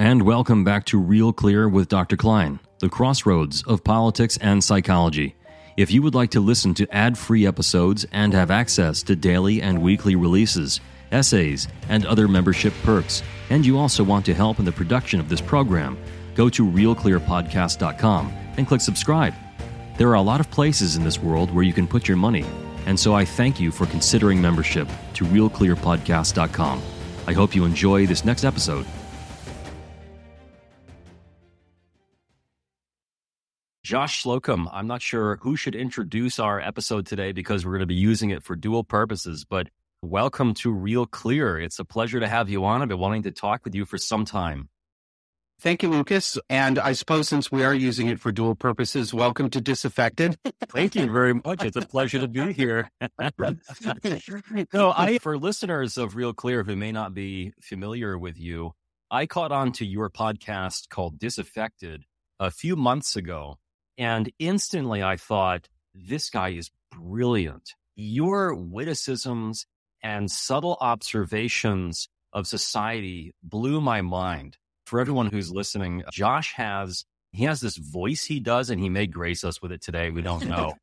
And welcome back to Real Clear with Dr. Klein, the crossroads of politics and psychology. If you would like to listen to ad free episodes and have access to daily and weekly releases, essays, and other membership perks, and you also want to help in the production of this program, go to realclearpodcast.com and click subscribe. There are a lot of places in this world where you can put your money, and so I thank you for considering membership to realclearpodcast.com. I hope you enjoy this next episode. Josh Slocum, I'm not sure who should introduce our episode today because we're going to be using it for dual purposes, but welcome to Real Clear. It's a pleasure to have you on. I've been wanting to talk with you for some time. Thank you, Lucas. And I suppose since we are using it for dual purposes, welcome to Disaffected. Thank you very much. It's a pleasure to be here. no, I for listeners of Real Clear who may not be familiar with you, I caught on to your podcast called Disaffected a few months ago. And instantly I thought, this guy is brilliant. Your witticisms and subtle observations of society blew my mind for everyone who's listening, Josh has he has this voice he does, and he may grace us with it today. We don't know.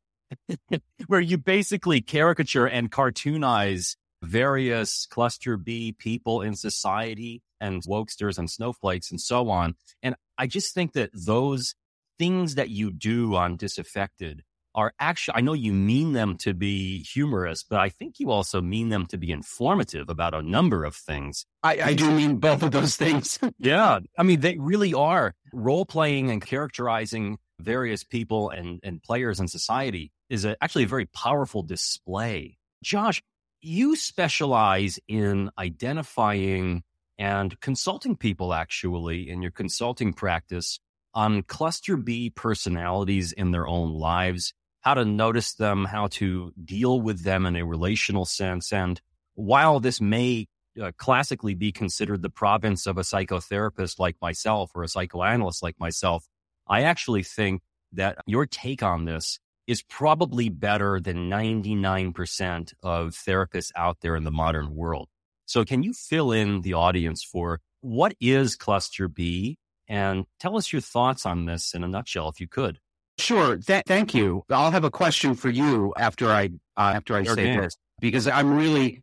Where you basically caricature and cartoonize various cluster B people in society and wokesters and snowflakes and so on. And I just think that those things that you do on Disaffected are actually, I know you mean them to be humorous, but I think you also mean them to be informative about a number of things. I, I do mean both of those things. yeah. I mean, they really are role playing and characterizing various people and, and players in society is a, actually a very powerful display. Josh, you specialize in identifying and consulting people actually in your consulting practice on cluster B personalities in their own lives how to notice them, how to deal with them in a relational sense. And while this may uh, classically be considered the province of a psychotherapist like myself or a psychoanalyst like myself, I actually think that your take on this is probably better than 99% of therapists out there in the modern world. So can you fill in the audience for what is cluster B and tell us your thoughts on this in a nutshell, if you could? Sure. Th- thank you. I'll have a question for you after I uh, after I say this because I'm really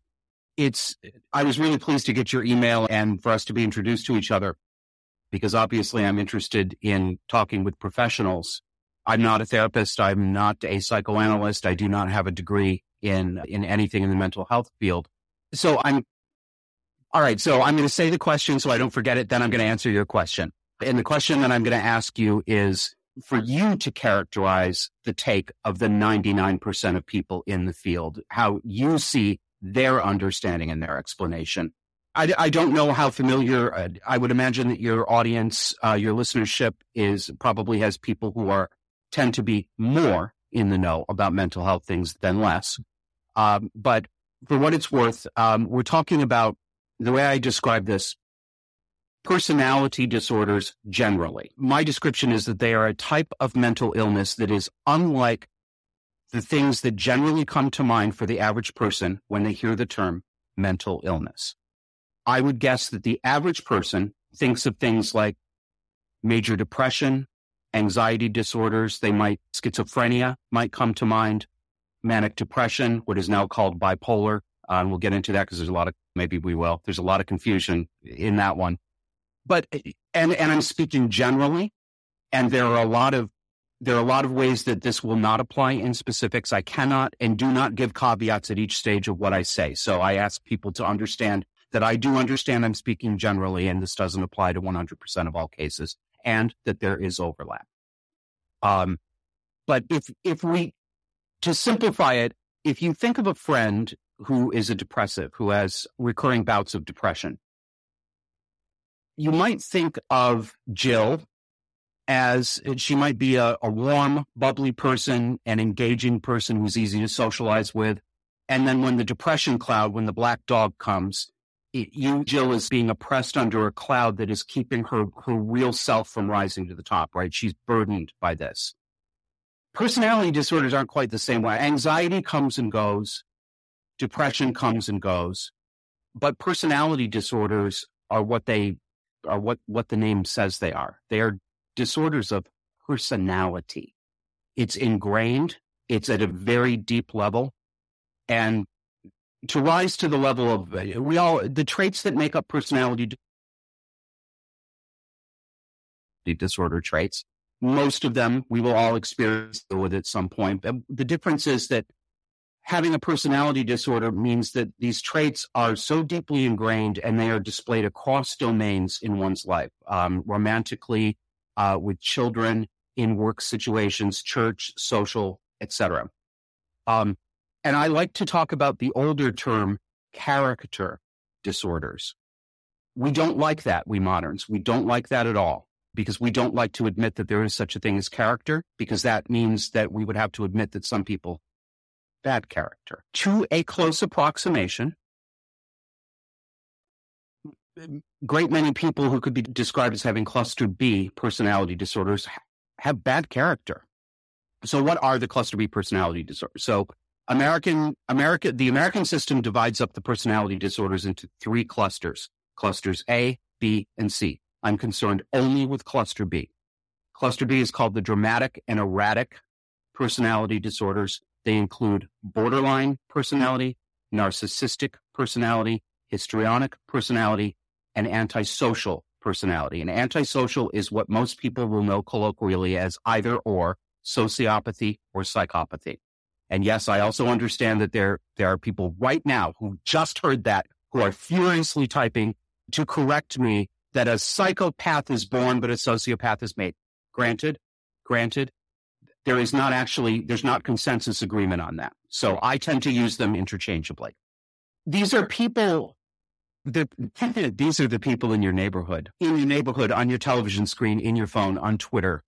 it's I was really pleased to get your email and for us to be introduced to each other because obviously I'm interested in talking with professionals. I'm not a therapist. I'm not a psychoanalyst. I do not have a degree in in anything in the mental health field. So I'm all right. So I'm going to say the question so I don't forget it. Then I'm going to answer your question. And the question that I'm going to ask you is for you to characterize the take of the 99% of people in the field, how you see their understanding and their explanation. I, I don't know how familiar, uh, I would imagine that your audience, uh, your listenership is probably has people who are tend to be more in the know about mental health things than less. Um, but for what it's worth, um, we're talking about the way I describe this personality disorders generally. My description is that they are a type of mental illness that is unlike the things that generally come to mind for the average person when they hear the term mental illness. I would guess that the average person thinks of things like major depression, anxiety disorders. They might, schizophrenia might come to mind, manic depression, what is now called bipolar. Uh, and we'll get into that because there's a lot of, maybe we will, there's a lot of confusion in that one but eh, and and I'm speaking generally, and there are a lot of there are a lot of ways that this will not apply in specifics. I cannot and do not give caveats at each stage of what I say. So I ask people to understand that I do understand I'm speaking generally, and this doesn't apply to 100% of all cases, and that there is overlap. Um, but if if we to simplify it, if you think of a friend who is a depressive, who has recurring bouts of depression, you might think of Jill as uh, she might be a, a, warm, bubbly person, an engaging person who's easy to socialize with. And then when the depression cloud, when the black dog comes, it, you, Jill, is being oppressed under a cloud that is keeping her, her real self from rising to the top, right? She's burdened by this. Personality disorders aren't quite the same way. Anxiety comes and goes. Depression comes and goes. But personality disorders are what they are what, what the name says they are. They are disorders of personality. It's ingrained. It's at a very deep level. And to rise to the level of uh, we all, the traits that make up personality disorder traits, most of them we will all experience with at some point. The difference is that having a personality disorder means that these traits are so deeply ingrained and they are displayed across domains in one's life, um, romantically, uh, with children, in work situations, church, social, etc. Um, and I like to talk about the older term character disorders. We don't like that, we moderns. We don't like that at all because we don't like to admit that there is such a thing as character because that means that we would have to admit that some people bad character. To a close approximation, great many people who could be described as having cluster B personality disorders have bad character. So what are the cluster B personality disorders? So American America the American system divides up the personality disorders into three clusters. Clusters A, B, and C. I'm concerned only with cluster B. Cluster B is called the dramatic and erratic personality disorders. They include borderline personality, narcissistic personality, histrionic personality, and antisocial personality. And antisocial is what most people will know colloquially as either or sociopathy or psychopathy. And yes, I also understand that there, there are people right now who just heard that who are furiously typing to correct me that a psychopath is born, but a sociopath is made. Granted, granted, there is not actually, there's not consensus agreement on that. So I tend to use them interchangeably. These are people the, these are the people in your neighborhood, in your neighborhood, on your television screen, in your phone, on Twitter,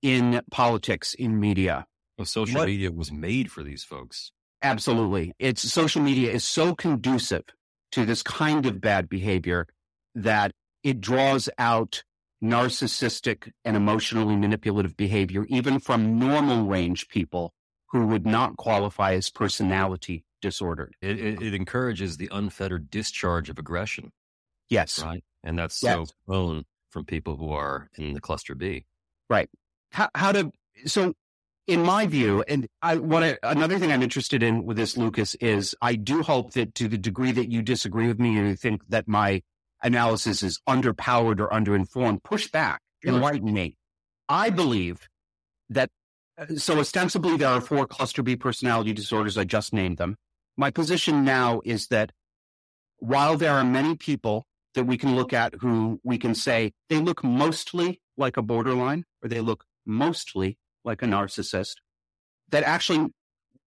in politics, in media. Well, social what, media was made for these folks. Absolutely. It's social media is so conducive to this kind of bad behavior that it draws out narcissistic and emotionally manipulative behavior, even from normal range people who would not qualify as personality disordered. It, it, it, encourages the unfettered discharge of aggression. Yes. Right. And that's so yes. prone from people who are in the cluster B. Right. How, how to, so in my view, and I what I, another thing I'm interested in with this, Lucas, is I do hope that to the degree that you disagree with me and you think that my analysis is underpowered or underinformed, push back, enlighten me. I believe that uh, so ostensibly there are four cluster B personality disorders. I just named them my position now is that while there are many people that we can look at who we can say they look mostly like a borderline or they look mostly like a narcissist, that actually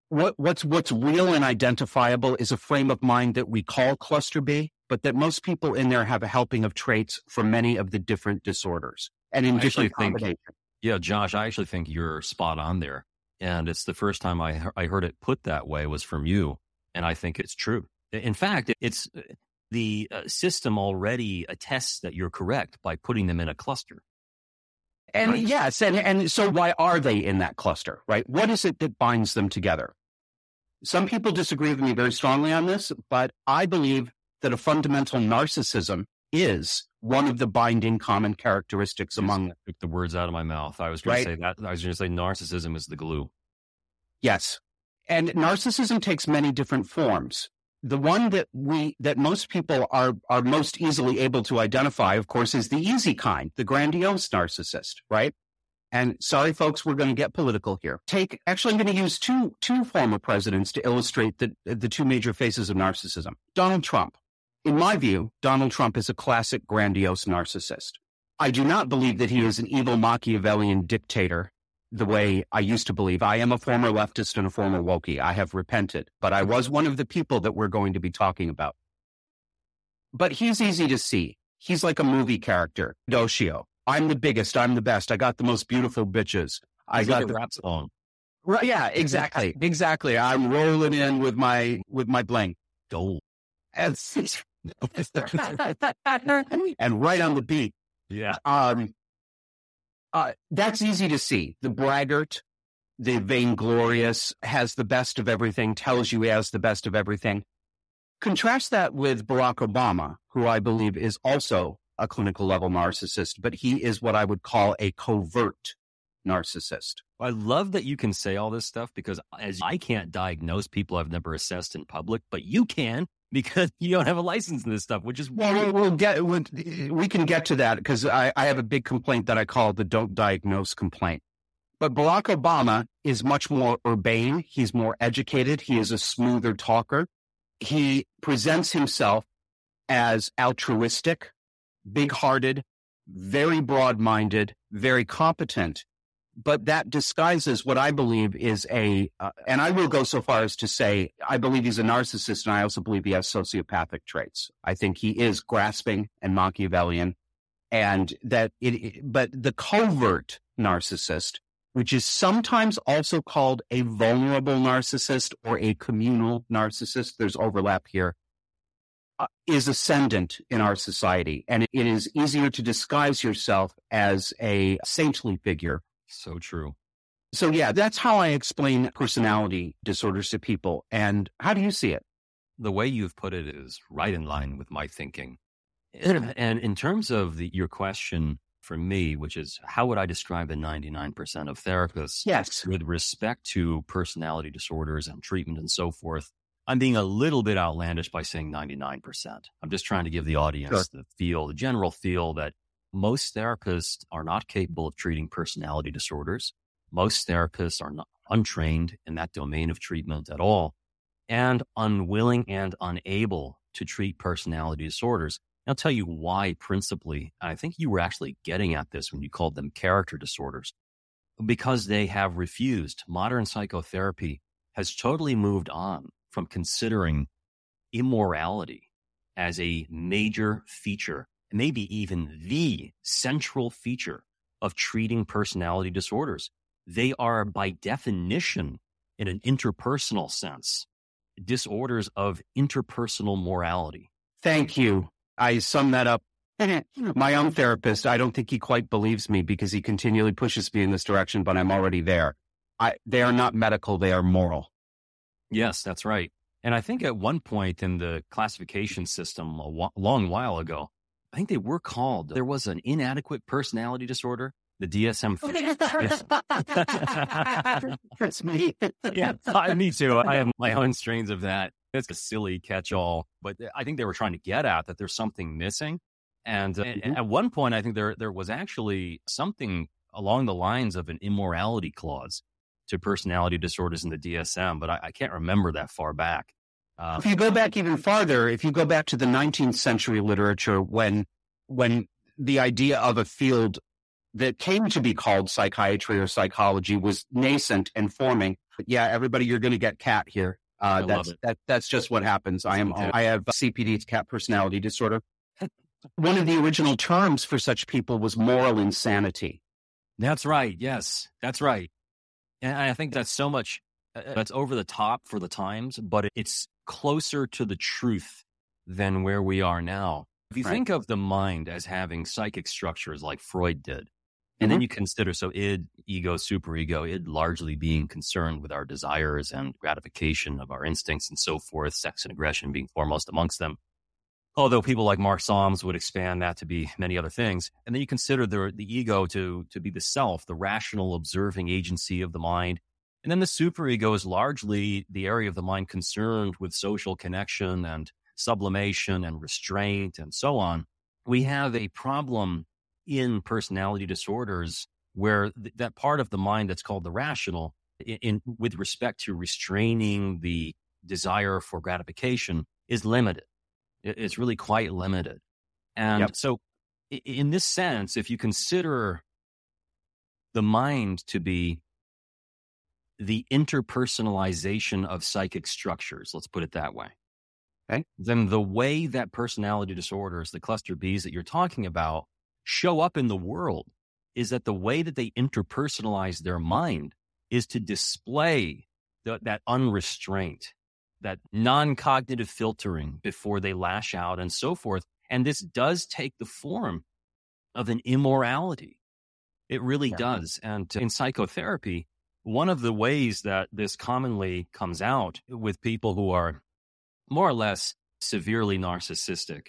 what, what's what's real and identifiable is a frame of mind that we call cluster B, but that most people in there have a helping of traits from many of the different disorders and in different think, Yeah, Josh, I actually think you're spot on there, and it's the first time I I heard it put that way was from you. And I think it's true. In fact, it's uh, the uh, system already attests that you're correct by putting them in a cluster. And right? yes, and, and so why are they in that cluster, right? What is it that binds them together? Some people disagree with me very strongly on this, but I believe that a fundamental narcissism is one of the binding common characteristics among them. Took the words out of my mouth. I was going right? to say that. I was going to say narcissism is the glue. Yes, and narcissism takes many different forms. The one that we, that most people are, are most easily able to identify, of course, is the easy kind, the grandiose narcissist, right? And sorry, folks, we're going to get political here. Take, actually, I'm going to use two, two former presidents to illustrate the, the two major faces of narcissism. Donald Trump. In my view, Donald Trump is a classic grandiose narcissist. I do not believe that he is an evil Machiavellian dictator the way I used to believe. I am a former leftist and a former wokey. I have repented, but I was one of the people that we're going to be talking about. But he's easy to see. He's like a movie character. Doshio. I'm the biggest. I'm the best. I got the most beautiful bitches. I he's got like the rap song. Right. Yeah, exactly. exactly. I'm rolling in with my, with my bling. Gold. and right on the beat. Yeah. Um, uh, that's easy to see. The braggart, the vainglorious, has the best of everything, tells you he has the best of everything. Contrast that with Barack Obama, who I believe is also a clinical level narcissist, but he is what I would call a covert narcissist. I love that you can say all this stuff because as I can't diagnose people I've never assessed in public, but you can because you don't have a license in this stuff, which is well, we'll get we can get to that because I, I have a big complaint that I call the don't diagnose complaint. But Barack Obama is much more urbane. He's more educated. He is a smoother talker. He presents himself as altruistic, big hearted, very broad minded, very competent. But that disguises what I believe is a, uh, and I will go so far as to say, I believe he's a narcissist and I also believe he has sociopathic traits. I think he is grasping and Machiavellian and that it, but the covert narcissist, which is sometimes also called a vulnerable narcissist or a communal narcissist, there's overlap here, uh, is ascendant in our society. And it is easier to disguise yourself as a saintly figure. So true. So, yeah, that's how I explain personality disorders to people. And how do you see it? The way you've put it is right in line with my thinking. And in terms of the, your question for me, which is how would I describe the 99% of therapists yes. with respect to personality disorders and treatment and so forth? I'm being a little bit outlandish by saying 99%. I'm just trying to give the audience sure. the feel, the general feel that most therapists are not capable of treating personality disorders. Most therapists are not untrained in that domain of treatment at all and unwilling and unable to treat personality disorders. I'll tell you why principally. I think you were actually getting at this when you called them character disorders because they have refused. Modern psychotherapy has totally moved on from considering immorality as a major feature, maybe even the central feature of treating personality disorders. They are, by definition, in an interpersonal sense, disorders of interpersonal morality. Thank you. I sum that up. My own therapist, I don't think he quite believes me because he continually pushes me in this direction, but I'm already there. I, they are not medical, they are moral. Yes, that's right. And I think at one point in the classification system a w- long while ago, I think they were called, there was an inadequate personality disorder, the DSM. That's me. yeah, I, me too. I have my own strains of that. It's a silly catch all, but I think they were trying to get at that there's something missing. And, uh, mm-hmm. and at one point, I think there, there was actually something along the lines of an immorality clause to personality disorders in the DSM, but I, I can't remember that far back. Uh, if you go back even farther, if you go back to the 19th century literature, when when the idea of a field that came to be called psychiatry or psychology was nascent and forming, but yeah, everybody, you're going to get cat here. Uh, that's that, that's just what happens. I am I have CPD, cat personality disorder. One of the original terms for such people was moral insanity. That's right. Yes, that's right. And I think that's so much, uh, uh, that's over the top for the times, but it's closer to the truth than where we are now. If you right. think of the mind as having psychic structures like Freud did, and mm-hmm. then you consider so id, ego, superego, id largely being concerned with our desires and gratification of our instincts and so forth, sex and aggression being foremost amongst them. Although people like Mark Solms would expand that to be many other things. And then you consider the, the ego to, to be the self, the rational observing agency of the mind. And then the superego is largely the area of the mind concerned with social connection and sublimation and restraint and so on. We have a problem in personality disorders where th- that part of the mind that's called the rational in, in with respect to restraining the desire for gratification is limited it's really quite limited. And yep. so, in this sense, if you consider the mind to be the interpersonalization of psychic structures, let's put it that way. Okay. Then the way that personality disorders, the cluster Bs that you're talking about, show up in the world is that the way that they interpersonalize their mind is to display the, that unrestraint, that non cognitive filtering before they lash out and so forth. And this does take the form of an immorality. It really yeah. does. And in psychotherapy, one of the ways that this commonly comes out with people who are more or less severely narcissistic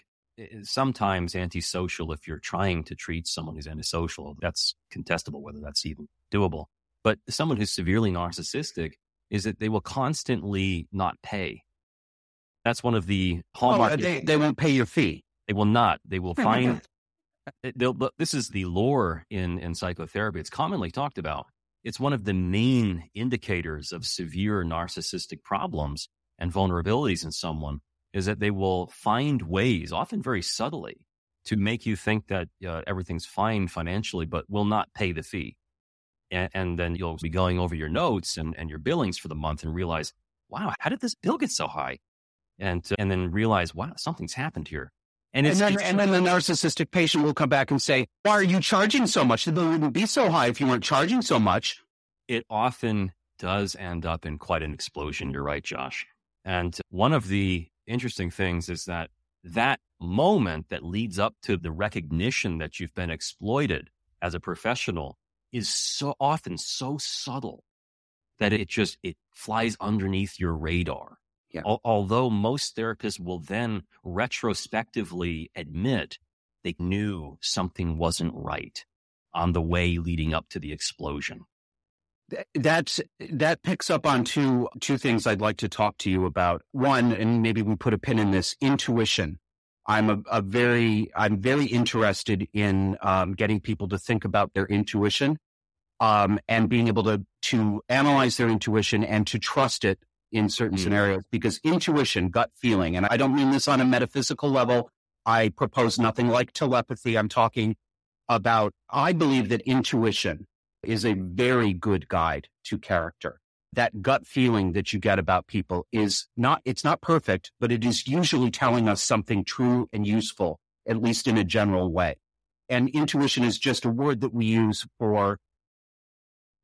sometimes antisocial if you're trying to treat someone who's antisocial. That's contestable whether that's even doable. But someone who's severely narcissistic is that they will constantly not pay. That's one of the hallmarks. Oh, they, they won't pay your fee. They will not. They will find. Eh, this is the lore in, in psychotherapy. It's commonly talked about. It's one of the main indicators of severe narcissistic problems and vulnerabilities in someone is that they will find ways, often very subtly, to make you think that uh, everything's fine financially, but will not pay the fee. And, and, then you'll be going over your notes and, and your billings for the month and realize, wow, how did this bill get so high? And, uh, and then realize, wow, something's happened here. And, and, then, and then the narcissistic patient will come back and say, why are you charging so much? The bill wouldn't be so high if you weren't charging so much. It often does end up in quite an explosion. You're right, Josh. And one of the interesting things is that that moment that leads up to the recognition that you've been exploited as a professional is so often so subtle that it just it flies underneath your radar. Yeah. Al- although most therapists will then retrospectively admit they knew something wasn't right on the way leading up to the explosion. That's that picks up on two two things I'd like to talk to you about. One, and maybe we put a pin in this intuition. I'm a, a very I'm very interested in um, getting people to think about their intuition um, and being able to to analyze their intuition and to trust it in certain mm. scenarios because intuition, gut feeling, and I don't mean this on a metaphysical level. I propose nothing like telepathy. I'm talking about, I believe that intuition is a very good guide to character. That gut feeling that you get about people is not, it's not perfect, but it is usually telling us something true and useful, at least in a general way. And intuition is just a word that we use for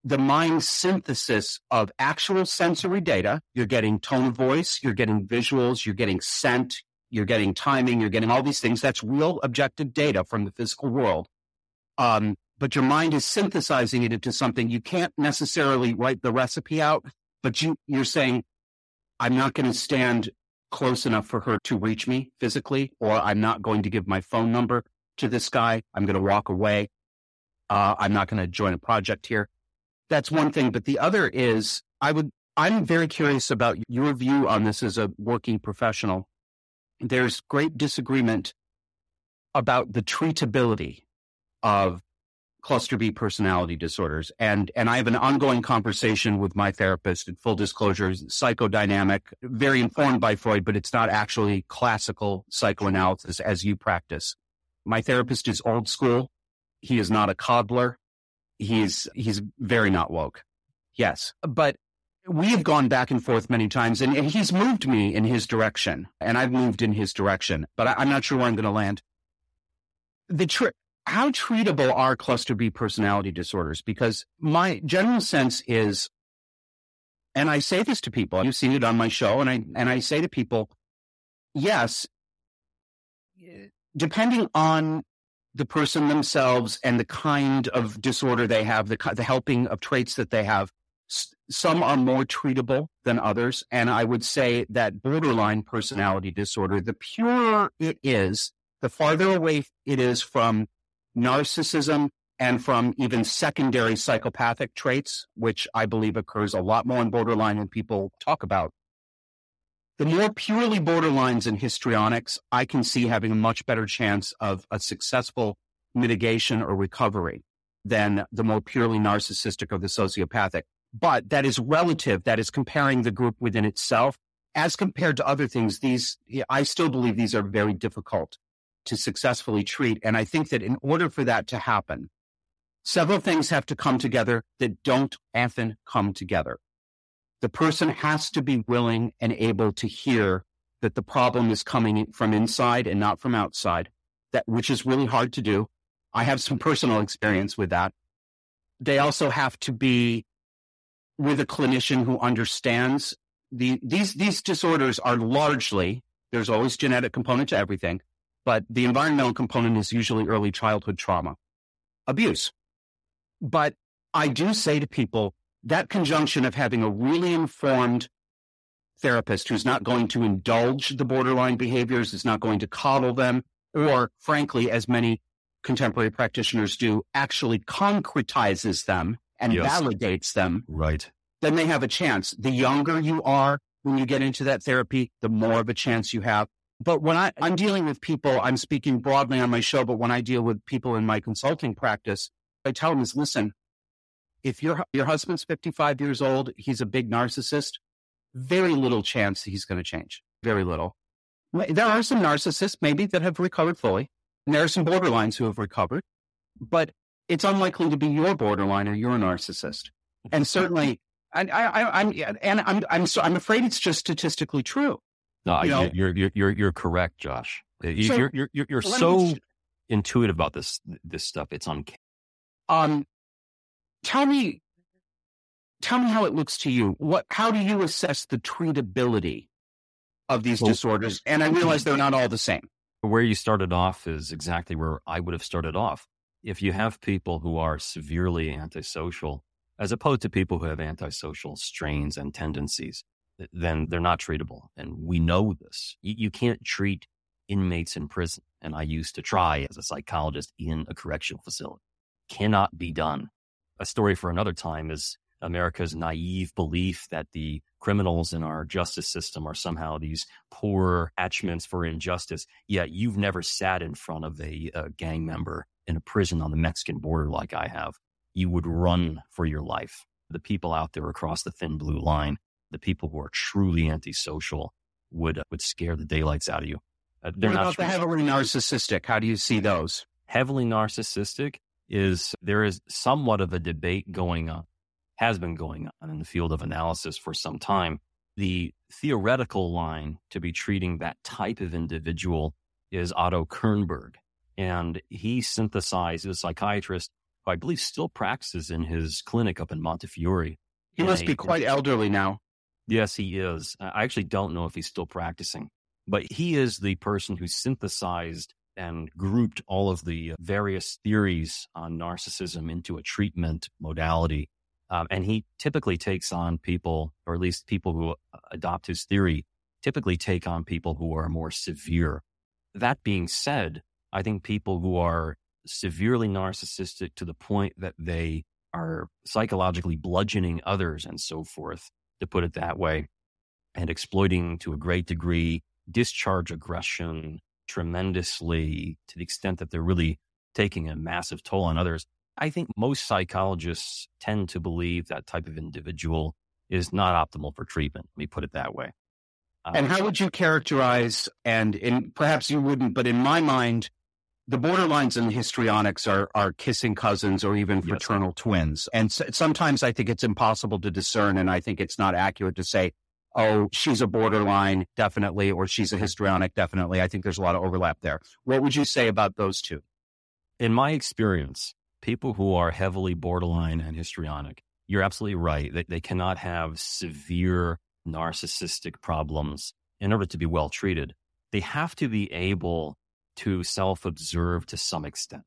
the mind synthesis of actual sensory data. You're getting tone of voice, you're getting visuals, you're getting scent, you're getting timing, you're getting all these things. That's real objective data from the physical world. Um, but your mind is synthesizing it into something. You can't necessarily write the recipe out, but you, you're saying, I'm not going to stand close enough for her to reach me physically, or I'm not going to give my phone number to this guy. I'm going to walk away. Uh, I'm not going to join a project here. That's one thing. But the other is I would, I'm very curious about your view on this as a working professional. There's great disagreement about the treatability of cluster B personality disorders. And, and I have an ongoing conversation with my therapist in full disclosure, psychodynamic, very informed by Freud, but it's not actually classical psychoanalysis as you practice. My therapist is old school. He is not a cobbler he's he's very not woke. Yes, but we have gone back and forth many times, and, he's moved me in his direction, and I've moved in his direction, but I, am not sure where I'm going to land. The tr- how treatable are cluster B personality disorders? Because my general sense is, and I say this to people, you've seen it on my show, and I and I say to people, yes, depending on the person themselves and the kind of disorder they have, the, the helping of traits that they have. some are more treatable than others. And I would say that borderline personality disorder, the purer it is, the farther away it is from narcissism and from even secondary psychopathic traits, which I believe occurs a lot more in borderline than people talk about. The more purely borderlines and histrionics, I can see having a much better chance of a successful mitigation or recovery than the more purely narcissistic or the sociopathic. But that is relative. That is comparing the group within itself. As compared to other things, these, I still believe these are very difficult to successfully treat. And I think that in order for that to happen, several things have to come together that don't often come together the person has to be willing and able to hear that the problem is coming from inside and not from outside, that which is really hard to do. I have some personal experience with that. They also have to be with a clinician who understands the, these, these disorders are largely, there's always genetic component to everything, but the environmental component is usually early childhood trauma, abuse. But I do say to people, that conjunction of having a really informed therapist who's not going to indulge the borderline behaviors, is not going to coddle them, or frankly, as many contemporary practitioners do, actually concretizes them and yes. validates them, right? Then they have a chance. The younger you are when you get into that therapy, the more of a chance you have. But when I, I'm dealing with people, I'm speaking broadly on my show, but when I deal with people in my consulting practice, I tell them is listen, if your your husband's 55 years old, he's a big narcissist, very little chance he's going to change. Very little. There are some narcissists maybe that have recovered fully. And there are some borderlines who have recovered, but it's unlikely to be your borderline or your narcissist. And certainly, and I, am and I'm, I'm, so, I'm afraid it's just statistically true. No, you know? you're, you're, you're, you're correct, Josh. You, so, you're, you're, you're, so intuitive about this, this stuff. It's uncanny. Um, tell me, tell me how it looks to you. What, how do you assess the treatability of these well, disorders? And I realize they're not all the same. Where you started off is exactly where I would have started off. If you have people who are severely antisocial, as opposed to people who have antisocial strains and tendencies, then they're not treatable. And we know this. You, you can't treat inmates in prison. And I used to try as a psychologist in a correctional facility. Cannot be done. A story for another time is America's naive belief that the criminals in our justice system are somehow these poor attachments for injustice. Yet you've never sat in front of a, a gang member in a prison on the Mexican border like I have. You would run for your life. The people out there across the thin blue line, the people who are truly antisocial, would uh, would scare the daylights out of you. Uh, they're what not about the heavily narcissistic? How do you see those? Heavily narcissistic is there is somewhat of a debate going on has been going on in the field of analysis for some time. The theoretical line to be treating that type of individual is Otto Kernberg. And he synthesized, a psychiatrist who I believe still practices in his clinic up in Montefiore. He must a, be quite elderly now. Yes, he is. I actually don't know if he's still practicing, but he is the person who synthesized and grouped all of the various theories on narcissism into a treatment modality um, and he typically takes on people, or at least people who uh, adopt his theory, typically take on people who are more severe. That being said, I think people who are severely narcissistic to the point that they are psychologically bludgeoning others and so forth, to put it that way, and exploiting to a great degree, discharge aggression tremendously to the extent that they're really taking a massive toll on others. I think most psychologists tend to believe that type of individual is not optimal for treatment. Let me put it that way. Um, and how would you characterize, and in, perhaps you wouldn't, but in my mind, the borderlines and the histrionics are, are kissing cousins or even fraternal yes. twins. And sometimes I think it's impossible to discern. And I think it's not accurate to say, oh, she's a borderline, definitely, or she's a histrionic, definitely. I think there's a lot of overlap there. What would you say about those two? In my experience, people who are heavily borderline and histrionic, you're absolutely right. They, they cannot have severe narcissistic problems in order to be well treated. They have to be able to self observe to some extent.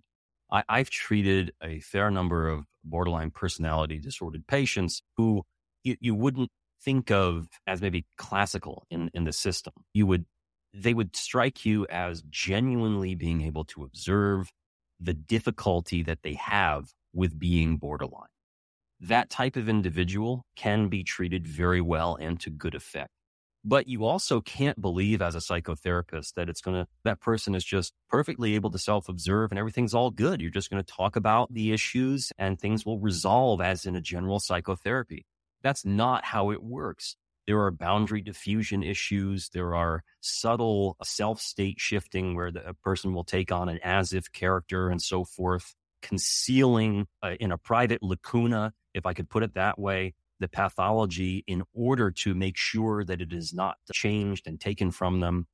I, I've treated a fair number of borderline personality disordered patients who you, you wouldn't think of as maybe classical in, in the system. You would, they would strike you as genuinely being able to observe the difficulty that they have with being borderline. That type of individual can be treated very well and to good effect. But you also can't believe as a psychotherapist that it's going to, that person is just perfectly able to self observe and everything's all good. You're just going to talk about the issues and things will resolve as in a general psychotherapy. That's not how it works. There are boundary diffusion issues. There are subtle self state shifting where the person will take on an as if character and so forth, concealing uh, in a private lacuna, if I could put it that way, the pathology in order to make sure that it is not changed and taken from them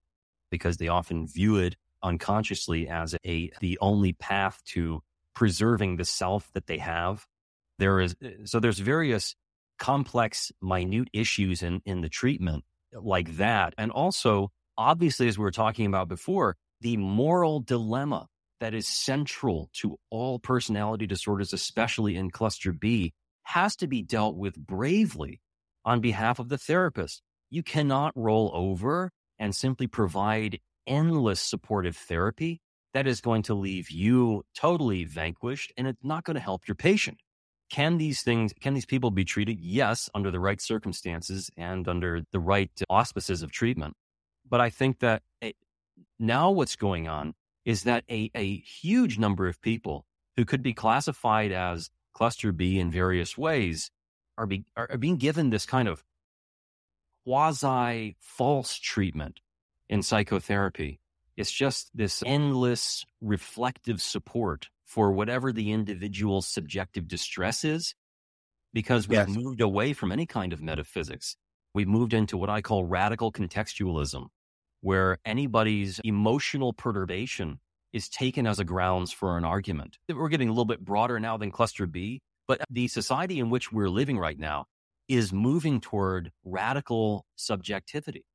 because they often view it unconsciously as a the only path to preserving the self that they have there is so there's various complex, minute issues in, in the treatment uh, like that. And also, obviously, as we were talking about before, the moral dilemma that is central to all personality disorders, especially in cluster B, has to be dealt with bravely on behalf of the therapist. You cannot roll over and simply provide endless supportive therapy that is going to leave you totally vanquished and it's not going to help your patient. Can these things, can these people be treated? Yes, under the right circumstances and under the right auspices of treatment. But I think that it, now what's going on is that a, a huge number of people who could be classified as cluster B in various ways are, be, are, are being given this kind of quasi false treatment in psychotherapy. It's just this endless reflective support for whatever the individual's subjective distress is, because we've yes. moved away from any kind of metaphysics. We've moved into what I call radical contextualism, where anybody's emotional perturbation is taken as a grounds for an argument. We're getting a little bit broader now than cluster B, but the society in which we're living right now is moving toward radical subjectivity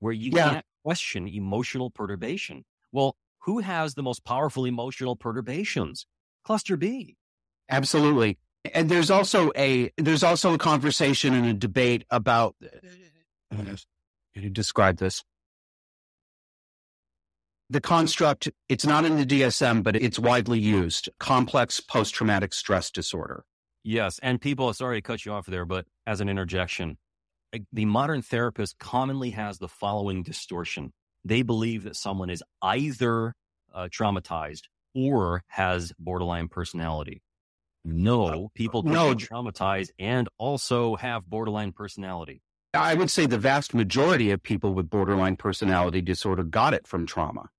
where you yeah. can't question emotional perturbation. Well, who has the most powerful emotional perturbations? Cluster B. Absolutely. And there's also a there's also a conversation and a debate about uh, how do you describe this? The construct, it's not in the DSM, but it's widely used. Complex post traumatic stress disorder. Yes. And people, sorry to cut you off there, but as an interjection, the modern therapist commonly has the following distortion. They believe that someone is either uh, traumatized or has borderline personality. No, people can no. be traumatized and also have borderline personality. I would say the vast majority of people with borderline personality disorder got it from trauma,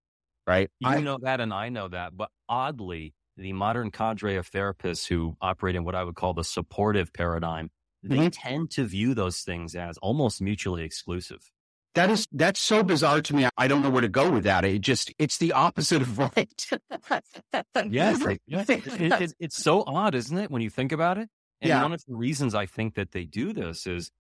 right? You I, know that, and I know that. But oddly, the modern cadre of therapists who operate in what I would call the supportive paradigm they mm-hmm. tend to view those things as almost mutually exclusive. That is that's so bizarre to me. I don't know where to go with that. It just it's the opposite of right. yes, it, it, it's so odd, isn't it, when you think about it? And yeah. one of the reasons I think that they do this is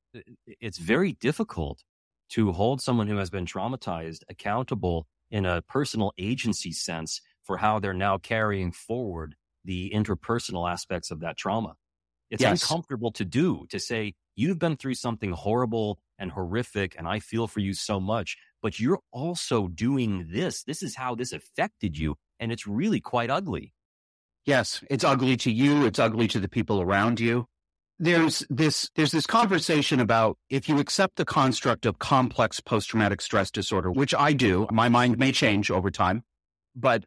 it's very difficult to hold someone who has been traumatized accountable in a personal agency sense for how they're now carrying forward the interpersonal aspects of that trauma. It's yes. uncomfortable to do to say, you've been through something horrible and horrific, and I feel for you so much, but you're also doing this. This is how this affected you. And it's really quite ugly. Yes, it's ugly to you. It's ugly to the people around you. There's this, there's this conversation about if you accept the construct of complex post traumatic stress disorder, which I do, my mind may change over time, but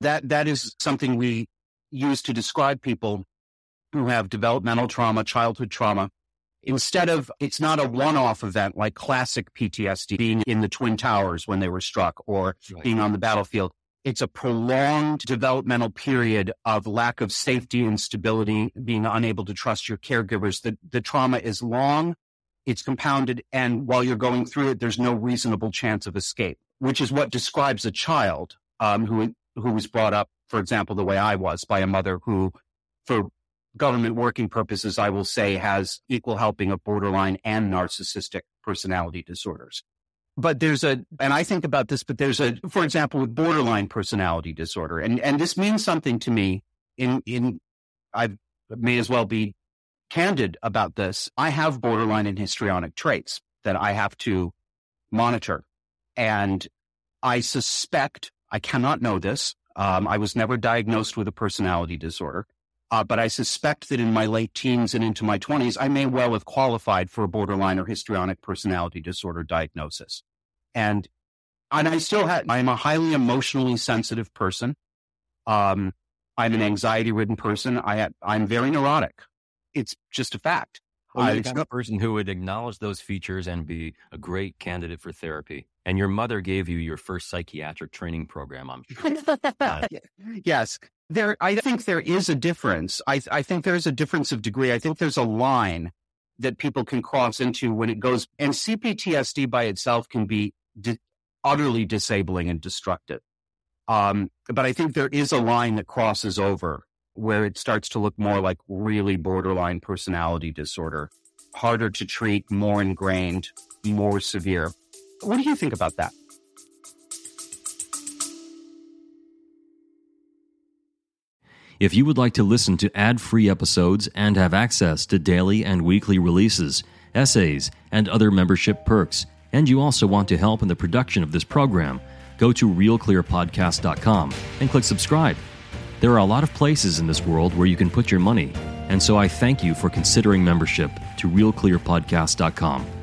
that, that is something we use to describe people who have developmental trauma, childhood trauma, instead of it's not a one-off event like classic PTSD being in the Twin Towers when they were struck or being on the battlefield. It's a prolonged developmental period of lack of safety and stability, being unable to trust your caregivers. The, the trauma is long, it's compounded, and while you're going through it, there's no reasonable chance of escape, which is what describes a child um, who who was brought up, for example, the way I was by a mother who, for government working purposes, I will say has equal helping of borderline and narcissistic personality disorders. But there's a, and I think about this, but there's a, for example, with borderline personality disorder, and, and this means something to me in, in, I may as well be candid about this. I have borderline and histrionic traits that I have to monitor. And I suspect, I cannot know this. Um, I was never diagnosed with a personality disorder. Uh, but I suspect that in my late teens and into my 20s, I may well have qualified for a borderline or histrionic personality disorder diagnosis. And, and I still had, I'm a highly emotionally sensitive person. Um, I'm an anxiety ridden person. I, I'm very neurotic. It's just a fact. Well, you're the kind of person who would acknowledge those features and be a great candidate for therapy. And your mother gave you your first psychiatric training program, I'm sure. uh, yes. There, I think there is a difference. I, I think there's a difference of degree. I think there's a line that people can cross into when it goes, and CPTSD by itself can be di- utterly disabling and destructive. Um, but I think there is a line that crosses over where it starts to look more like really borderline personality disorder, harder to treat, more ingrained, more severe. What do you think about that? If you would like to listen to ad free episodes and have access to daily and weekly releases, essays, and other membership perks, and you also want to help in the production of this program, go to realclearpodcast.com and click subscribe. There are a lot of places in this world where you can put your money, and so I thank you for considering membership to realclearpodcast.com.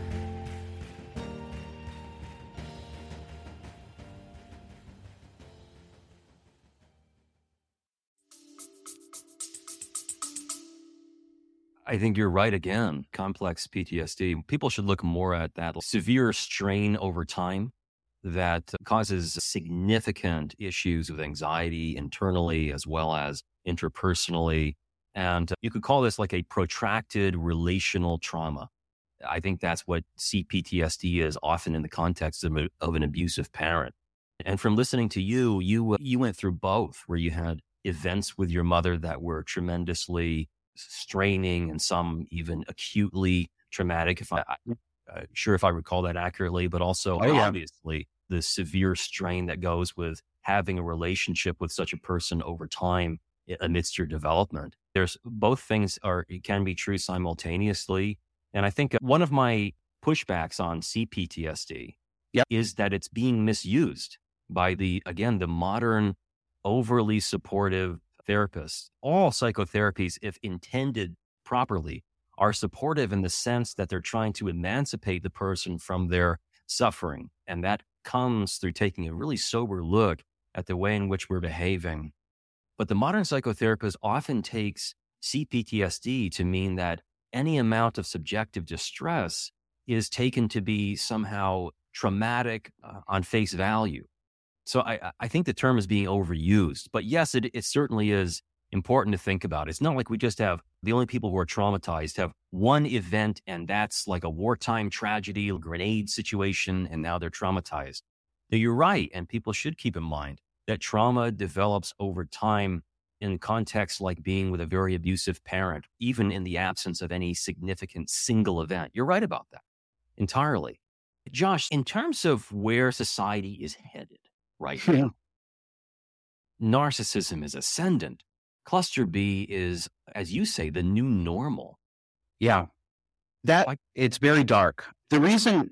I think you're right again. Complex PTSD. People should look more at that severe strain over time that causes significant issues with anxiety internally as well as interpersonally. And you could call this like a protracted relational trauma. I think that's what CPTSD is often in the context of, a, of an abusive parent. And from listening to you, you uh, you went through both, where you had events with your mother that were tremendously straining and some even acutely traumatic. If I, I'm uh, sure if I recall that accurately, but also oh, yeah. obviously the severe strain that goes with having a relationship with such a person over time amidst your development. There's both things are can be true simultaneously, and I think one of my pushbacks on CPTSD yep. is that it's being misused by the again the modern overly supportive therapists, all psychotherapies, if intended properly, are supportive in the sense that they're trying to emancipate the person from their suffering. And that comes through taking a really sober look at the way in which we're behaving. But the modern psychotherapist often takes CPTSD to mean that any amount of subjective distress is taken to be somehow traumatic uh, on face value. So I, I think the term is being overused, but yes, it, it certainly is important to think about. It's not like we just have the only people who are traumatized have one event and that's like a wartime tragedy, grenade situation, and now they're traumatized. Now, you're right. And people should keep in mind that trauma develops over time in contexts like being with a very abusive parent, even in the absence of any significant single event. You're right about that entirely. Josh, in terms of where society is headed, right now. Narcissism is ascendant. Cluster B is, as you say, the new normal. Yeah. That like, it's very dark. The reason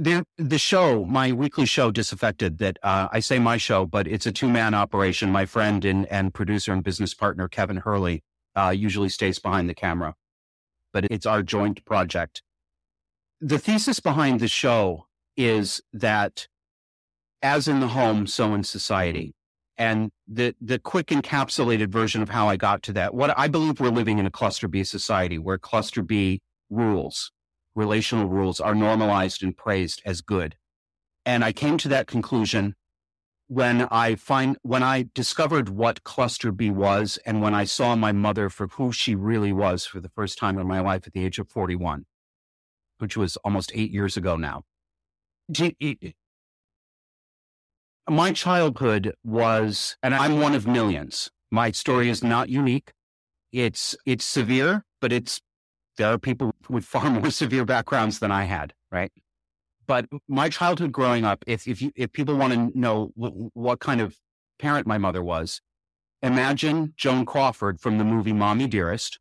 the the show, my weekly show, Disaffected, that uh, I say my show, but it's a two man operation. My friend and, and producer and business partner Kevin Hurley uh, usually stays behind the camera, but it's our joint project. The thesis behind the show is that as in the home, so in society. And the, the quick encapsulated version of how I got to that, what I believe we're living in a cluster B society where cluster B rules, relational rules are normalized and praised as good. And I came to that conclusion when I find, when I discovered what cluster B was and when I saw my mother for who she really was for the first time in my life at the age of 41, which was almost eight years ago now my childhood was, and I'm one of millions. My story is not unique. It's it's severe, but it's there are people with far more severe backgrounds than I had, right? But my childhood growing up, if if you, if people want to know w- what kind of parent my mother was, imagine Joan Crawford from the movie Mommy Dearest,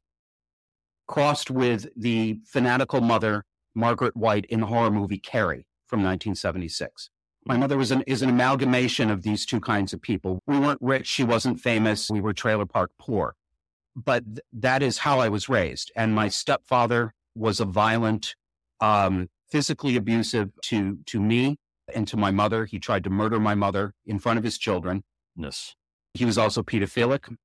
crossed with the fanatical mother Margaret White in the horror movie Carrie from 1976. My mother was an, is an amalgamation of these two kinds of people. We weren't rich. She wasn't famous. We were trailer park poor. But th- that is how I was raised. And my stepfather was a violent, um, physically abusive to, to me and to my mother. He tried to murder my mother in front of his children. Yes. He was also pedophilic.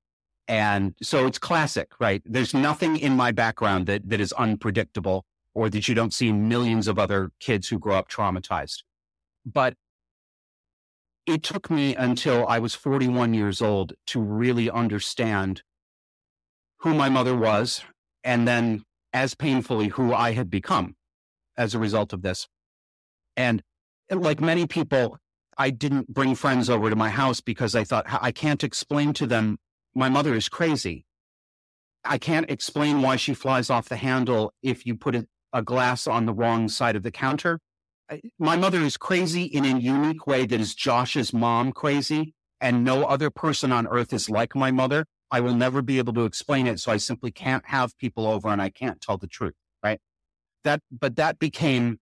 And so it's classic, right? There's nothing in my background that, that is unpredictable or that you don't see millions of other kids who grow up traumatized. But it took me until I was 41 years old to really understand who my mother was and then as painfully who I had become as a result of this. And eh, like many people, I didn't bring friends over to my house because I thought I can't explain to them my mother is crazy. I can't explain why she flies off the handle if you put a, a glass on the wrong side of the counter my mother is crazy in a unique way that is Josh's mom crazy, and no other person on earth is like my mother. I will never be able to explain it. So I simply can't have people over and I can't tell the truth. Right. That, but that became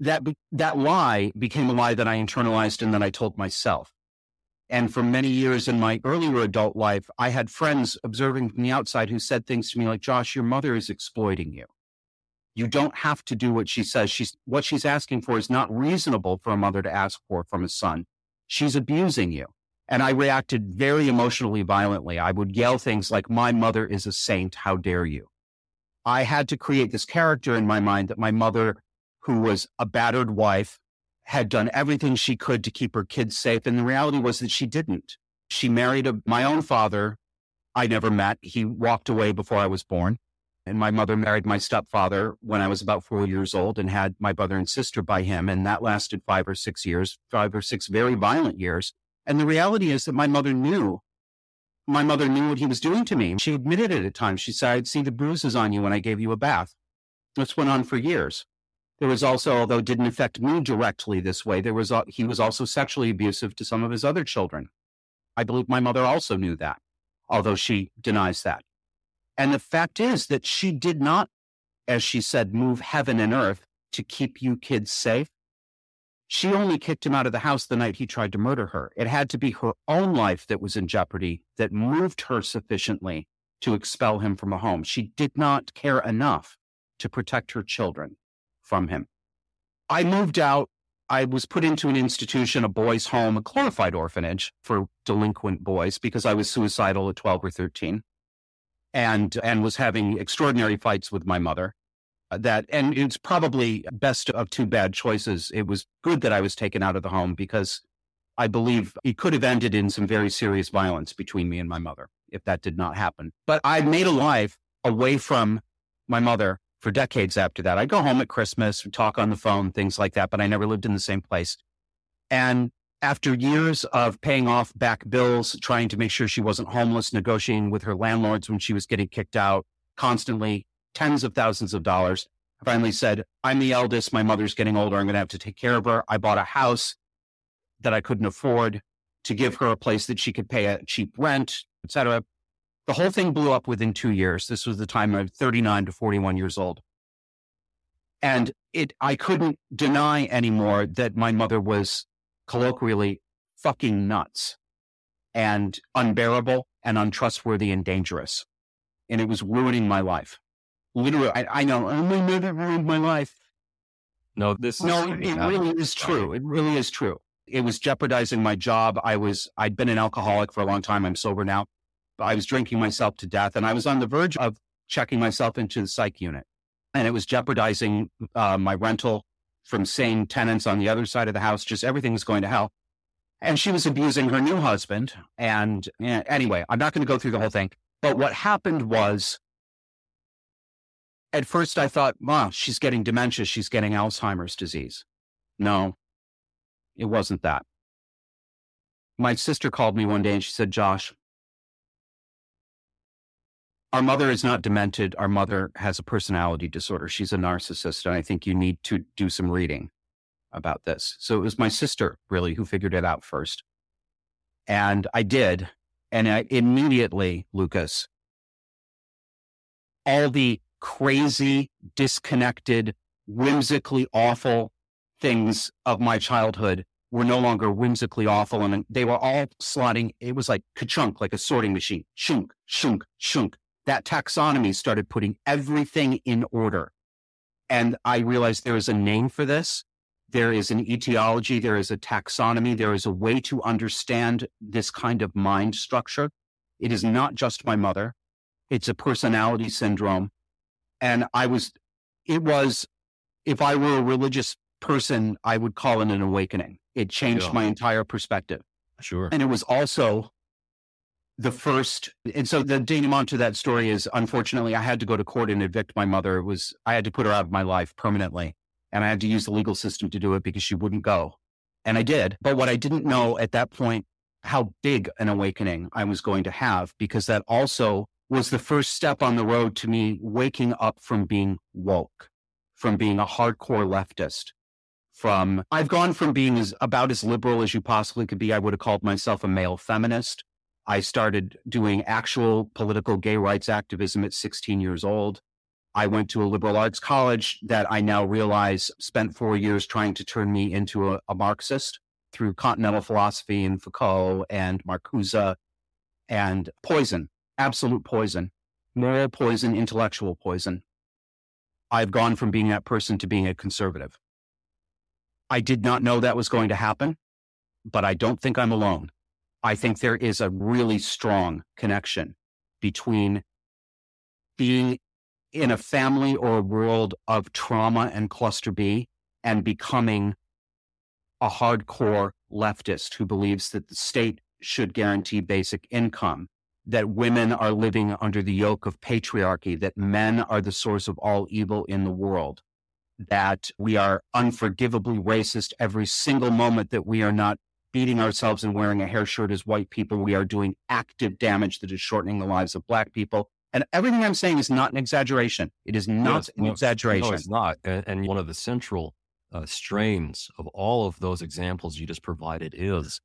that, that lie became a lie that I internalized and then I told myself. And for many years in my earlier adult life, I had friends observing from the outside who said things to me like, Josh, your mother is exploiting you. You don't have to do what she says. She's what she's asking for is not reasonable for a mother to ask for from a son. She's abusing you. And I reacted very emotionally violently. I would yell things like, My mother is a saint. How dare you? I had to create this character in my mind that my mother, who was a battered wife, had done everything she could to keep her kids safe. And the reality was that she didn't. She married a, my own father. I never met. He walked away before I was born. And my mother married my stepfather when I was about four years old and had my brother and sister by him. And that lasted five or six years, five or six very violent years. And the reality is that my mother knew. My mother knew what he was doing to me. She admitted it at times. She said, I'd see the bruises on you when I gave you a bath. This went on for years. There was also, although it didn't affect me directly this way, there was he was also sexually abusive to some of his other children. I believe my mother also knew that, although she denies that. And the fact is that she did not, as she said, move heaven and earth to keep you kids safe. She only kicked him out of the house the night he tried to murder her. It had to be her own life that was in jeopardy that moved her sufficiently to expel him from a home. She did not care enough to protect her children from him. I moved out. I was put into an institution, a boys' home, a glorified orphanage for delinquent boys because I was suicidal at 12 or 13 and and was having extraordinary fights with my mother. Uh, that and it's probably best of two bad choices. It was good that I was taken out of the home because I believe it could have ended in some very serious violence between me and my mother if that did not happen. But I made a life away from my mother for decades after that. I'd go home at Christmas, talk on the phone, things like that, but I never lived in the same place. And after years of paying off back bills, trying to make sure she wasn't homeless, negotiating with her landlords when she was getting kicked out, constantly tens of thousands of dollars, I finally said, I'm the eldest. My mother's getting older. I'm going to have to take care of her. I bought a house that I couldn't afford to give her a place that she could pay a cheap rent, etc. The whole thing blew up within two years. This was the time of 39 to 41 years old. And it, I couldn't deny anymore that my mother was colloquially fucking nuts and unbearable and untrustworthy and dangerous. And it was ruining my life. Literally, I, I know, oh, my mother ruined my life. No, this no, it, it really is true. It really is true. It was jeopardizing my job. I was, I'd been an alcoholic for a long time. I'm sober now. I was drinking myself to death and I was on the verge of checking myself into the psych unit. And it was jeopardizing uh, my rental from sane tenants on the other side of the house. Just everything was going to hell. And she was abusing her new husband. And yeah, anyway, I'm not going to go through the whole thing. But what happened was, at first I thought, wow, she's getting dementia. She's getting Alzheimer's disease. No, it wasn't that. My sister called me one day and she said, Josh, our mother is not demented. Our mother has a personality disorder. She's a narcissist. And I think you need to do some reading about this. So it was my sister really who figured it out first. And I did. And I immediately, Lucas, all the crazy, disconnected, whimsically awful things of my childhood were no longer whimsically awful. And they were all slotting. It was like ka-chunk, like a sorting machine. Shunk, shunk, shunk that taxonomy started putting everything in order. And I realized there is a name for this. There is an etiology. There is a taxonomy. There is a way to understand this kind of mind structure. It is not just my mother. It's a personality syndrome. And I was, it was, if I were a religious person, I would call it an awakening. It changed my entire perspective. Sure. And it was also the first and so the denouement to that story is unfortunately i had to go to court and evict my mother. It was i had to put her out of my life permanently and i had to use the legal system to do it because she wouldn't go. And i did but what i didn't know at that point how big an awakening i was going to have because that also was the first step on the road to me waking up from being woke from being a hardcore leftist from i've gone from being as about as liberal as you possibly could be. I would have called myself a male feminist I started doing actual political gay rights activism at 16 years old. I went to a liberal arts college that I now realize spent four years trying to turn me into a, a Marxist through continental philosophy and Foucault and Marcuse and poison, absolute poison, moral poison, intellectual poison. I've gone from being that person to being a conservative. I did not know that was going to happen, but I don't think I'm alone. I think there is a really strong connection between being in a family or a world of trauma and cluster B and becoming a hardcore leftist who believes that the state should guarantee basic income, that women are living under the yoke of patriarchy, that men are the source of all evil in the world, that we are unforgivably racist every single moment that we are not beating ourselves and wearing a hair shirt as white people. We are doing active damage that is shortening the lives of black people. And everything I'm saying is not an exaggeration. It is not an no, exaggeration. No, it's not. And, and one of the central uh, strains of all of those examples you just provided is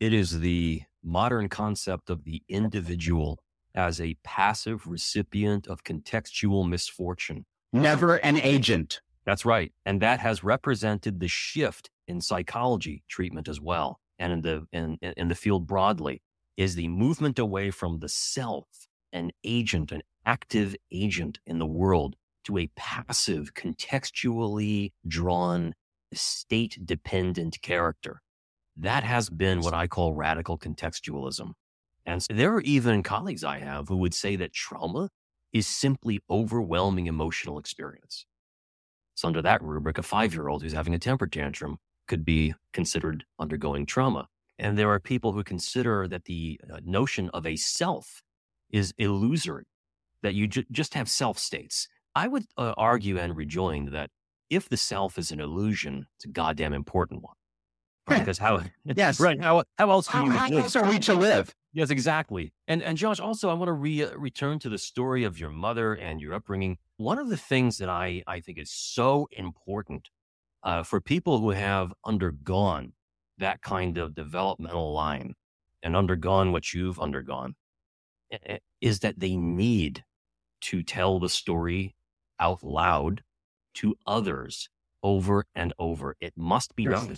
it is the modern concept of the individual as a passive recipient of contextual misfortune. Never an agent. That's right. And that has represented the shift in psychology treatment as well. And in the, in, in the field broadly is the movement away from the self, an agent, an active agent in the world to a passive, contextually drawn, state dependent character. That has been what I call radical contextualism. And so there are even colleagues I have who would say that trauma is simply overwhelming emotional experience. So under that rubric, a five year old who's having a temper tantrum could be considered undergoing trauma. And there are people who consider that the uh, notion of a self is illusory, that you ju- just have self states. I would uh, argue and rejoin that if the self is an illusion, it's a goddamn important one. Right? Because how? Yes. Right. How? How else you? How else are we to live? Yes, exactly. And and Josh, also, I want to re- uh, return to the story of your mother and your upbringing. One of the things that I I think is so important uh, for people who have undergone that kind of developmental line and undergone what you've undergone is that they need to tell the story out loud to others over and over. It must be done.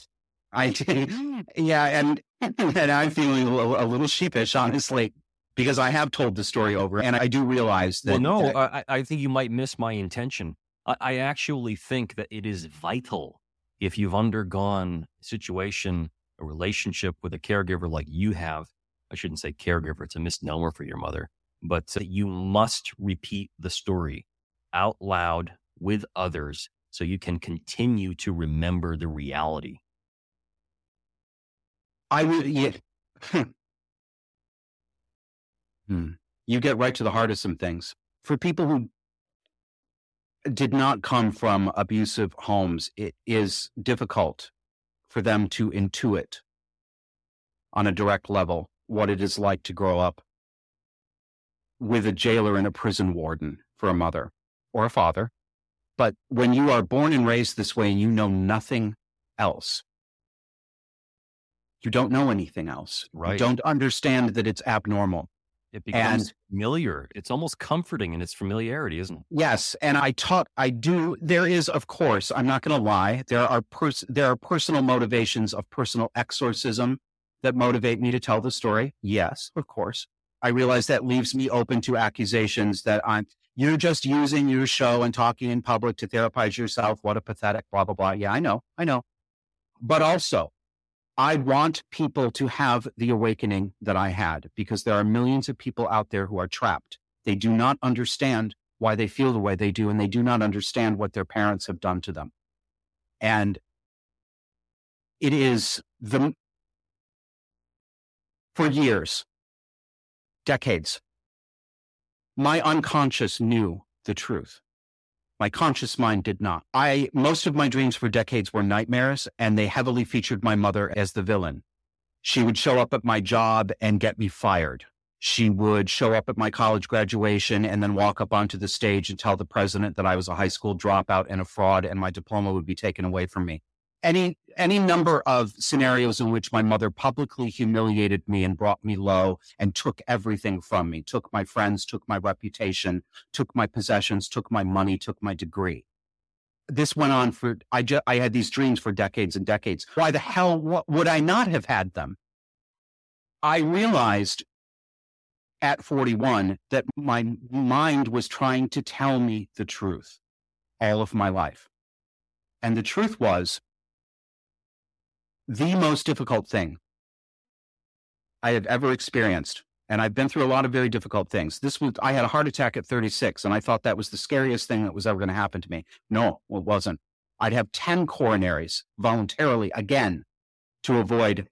I yeah, and and I'm feeling a little, a little, sheepish, honestly, because I have told the story over, and I do realize that. Well, no, that, I, I, think you might miss my intention. I, actually think that it is vital if you've undergone a situation, a relationship with a caregiver like you have. I shouldn't say caregiver; it's a misnomer for your mother, but you must repeat the story out loud with others so you can continue to remember the reality I would, yeah. hmm. You get right to the heart of some things. For people who did not come from abusive homes, it is difficult for them to intuit on a direct level what it is like to grow up with a jailer and a prison warden for a mother or a father. But when you are born and raised this way and you know nothing else, you don't know anything else. Right. You don't understand that it's abnormal. It becomes and, familiar. It's almost comforting in its familiarity, isn't it? Yes, and I talk. I do. There is, of course, I'm not going to lie. There are pers- there are personal motivations of personal exorcism that motivate me to tell the story. Yes, of course. I realize that leaves me open to accusations that I'm you're just using your show and talking in public to therapize yourself. What a pathetic blah blah blah. Yeah, I know, I know. But also, I want people to have the awakening that I had because there are millions of people out there who are trapped. They do not understand why they feel the way they do, and they do not understand what their parents have done to them. And it is the, for years, decades, my unconscious knew the truth. My conscious mind did not. I, most of my dreams for decades were nightmares and they heavily featured my mother as the villain. She would show up at my job and get me fired. She would show up at my college graduation and then walk up onto the stage and tell the president that I was a high school dropout and a fraud and my diploma would be taken away from me. any any number of scenarios in which my mother publicly humiliated me and brought me low and took everything from me took my friends took my reputation took my possessions took my money took my degree. This went on for i just i had these dreams for decades and decades. Why the hell would i not have had them? I realized at 41 that my mind was trying to tell me the truth all of my life. And the truth was the most difficult thing I have ever experienced. And I've been through a lot of very difficult things. This was, I had a heart attack at 36, and I thought that was the scariest thing that was ever going to happen to me. No, it wasn't. I'd have 10 coronaries voluntarily again to avoid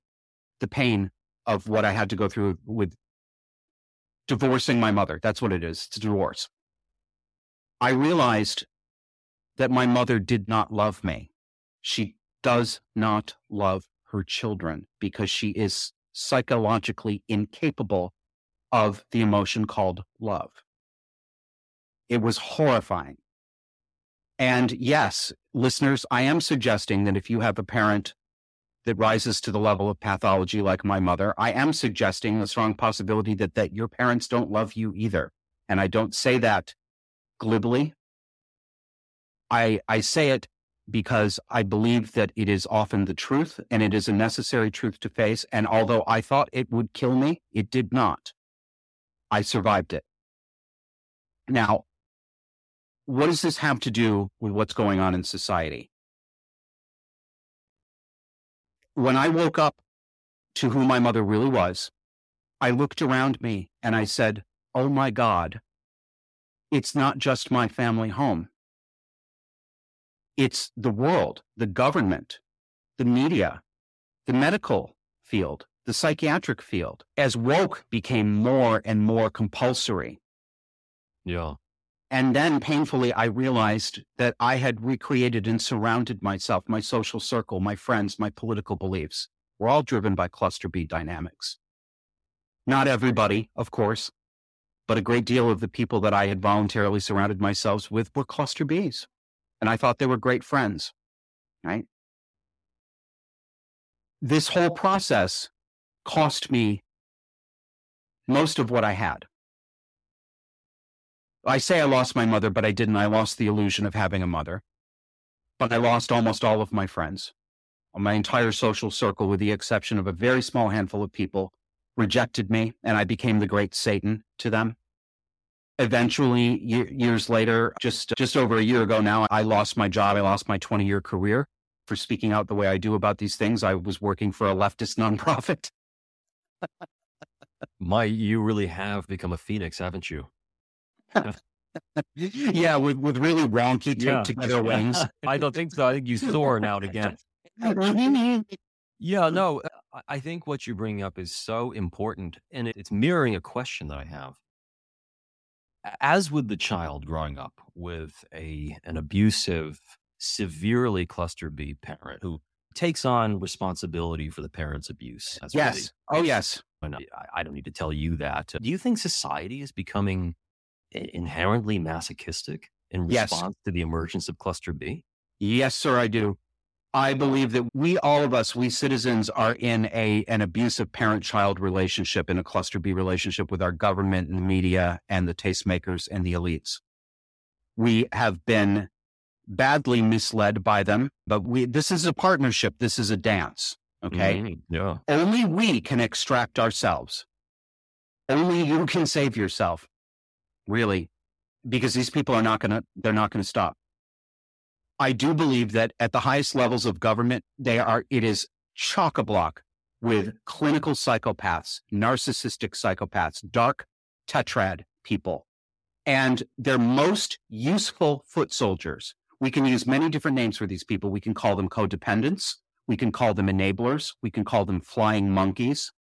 the pain of what I had to go through with divorcing my mother. That's what it is. It's a divorce. I realized that my mother did not love me. She does not love her children because she is psychologically incapable of the emotion called love. It was horrifying. And yes, listeners, I am suggesting that if you have a parent that rises to the level of pathology like my mother, I am suggesting a strong possibility that, that your parents don't love you either. And I don't say that glibly. I, I say it because I believe that it is often the truth and it is a necessary truth to face. And although I thought it would kill me, it did not. I survived it. Now, what does this have to do with what's going on in society? When I woke up to who my mother really was, I looked around me and I said, Oh my God, it's not just my family home. It's the world, the government, the media, the medical field, the psychiatric field. As woke became more and more compulsory. Yeah. And then painfully, I realized that I had recreated and surrounded myself, my social circle, my friends, my political beliefs were all driven by cluster B dynamics. Not everybody, of course, but a great deal of the people that I had voluntarily surrounded myself with were cluster Bs and I thought they were great friends, right? This whole process cost me most of what I had. I say I lost my mother, but I didn't. I lost the illusion of having a mother. But I lost almost all of my friends. My entire social circle, with the exception of a very small handful of people, rejected me, and I became the great Satan to them eventually years later just just over a year ago now i lost my job i lost my 20 year career for speaking out the way i do about these things. I was working for a leftist nonprofit. My you really have become a phoenix haven't you? Yeah with with really wonky taped yeah. together wings. I don't think so. I think you soar and again. Yeah no i think what you're bringing up is so important and it's mirroring a question that i have as with the child growing up with a an abusive, severely cluster B parent who takes on responsibility for the parent's abuse. That's yes. Really, oh, yes. I, I don't need to tell you that. Uh, do you think society is becoming inherently masochistic in response yes. to the emergence of cluster B? Yes, sir, I do. I believe that we, all of us, we citizens are in a, an abusive parent child relationship, in a cluster B relationship with our government and the media and the tastemakers and the elites. We have been badly misled by them, but we, this is a partnership. This is a dance. Okay. Mm-hmm. Yeah. Only we can extract ourselves. Only you can save yourself. Really. Because these people are not going to, they're not going to stop. I do believe that at the highest levels of government, they are, it is chock a block with clinical psychopaths, narcissistic psychopaths, dark tetrad people. And their most useful foot soldiers. We can use many different names for these people. We can call them codependents. We can call them enablers. We can call them flying monkeys,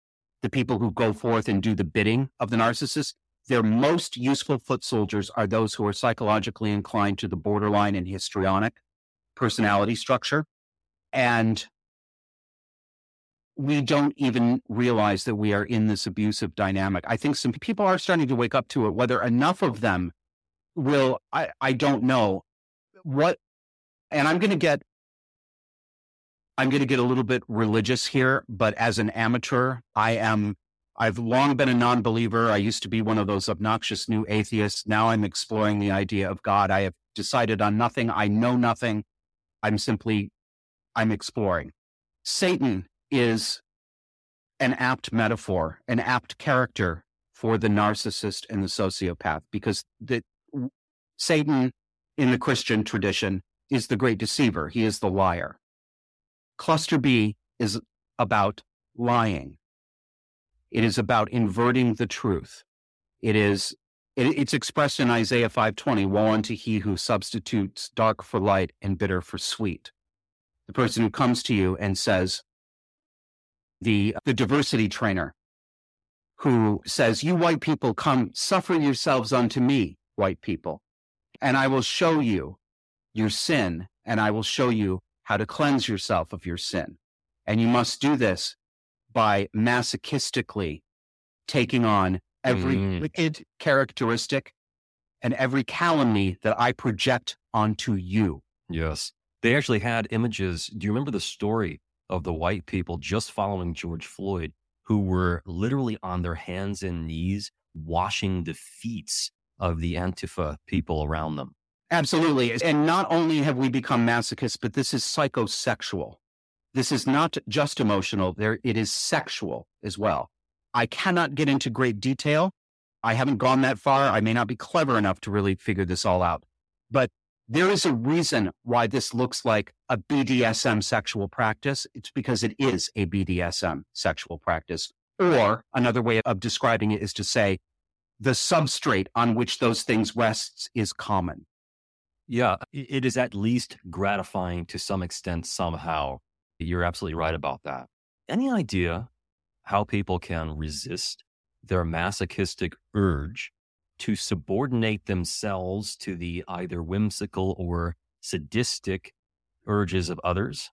the people who go forth and do the bidding of the narcissist. Their most useful foot soldiers are those who are psychologically inclined to the borderline and histrionic, personality structure. And we don't even realize that we are in this abusive dynamic. I think some people are starting to wake up to it. Whether enough of them will, I, I don't know. What, and I'm going to get I'm going to get a little bit religious here, but as an amateur, I am, I've long been a non believer. I used to be one of those obnoxious new atheists. Now I'm exploring the idea of God. I have decided on nothing. I know nothing. I'm simply, I'm exploring. Satan is an apt metaphor, an apt character for the narcissist and the sociopath because the, Satan in the Christian tradition is the great deceiver. He is the liar. Cluster B is about lying. It is about inverting the truth. It is it, it's expressed in Isaiah 5:20, woe unto he who substitutes dark for light and bitter for sweet. The person who comes to you and says, the the diversity trainer who says, You white people, come suffer yourselves unto me, white people, and I will show you your sin, and I will show you how to cleanse yourself of your sin. And you must do this by masochistically taking on every mm. wicked characteristic and every calumny that I project onto you. Yes. They actually had images. Do you remember the story of the white people just following George Floyd who were literally on their hands and knees washing the feet of the Antifa people around them? Absolutely. And not only have we become masochists, but this is psychosexual. This is not just emotional. There, it is sexual as well. I cannot get into great detail. I haven't gone that far. I may not be clever enough to really figure this all out, but there is a reason why this looks like a BDSM sexual practice. It's because it is a BDSM sexual practice. Or another way of describing it is to say the substrate on which those things rests is common. Yeah, it is at least gratifying to some extent somehow. You're absolutely right about that. Any idea how people can resist their masochistic urge to subordinate themselves to the either whimsical or sadistic urges of others?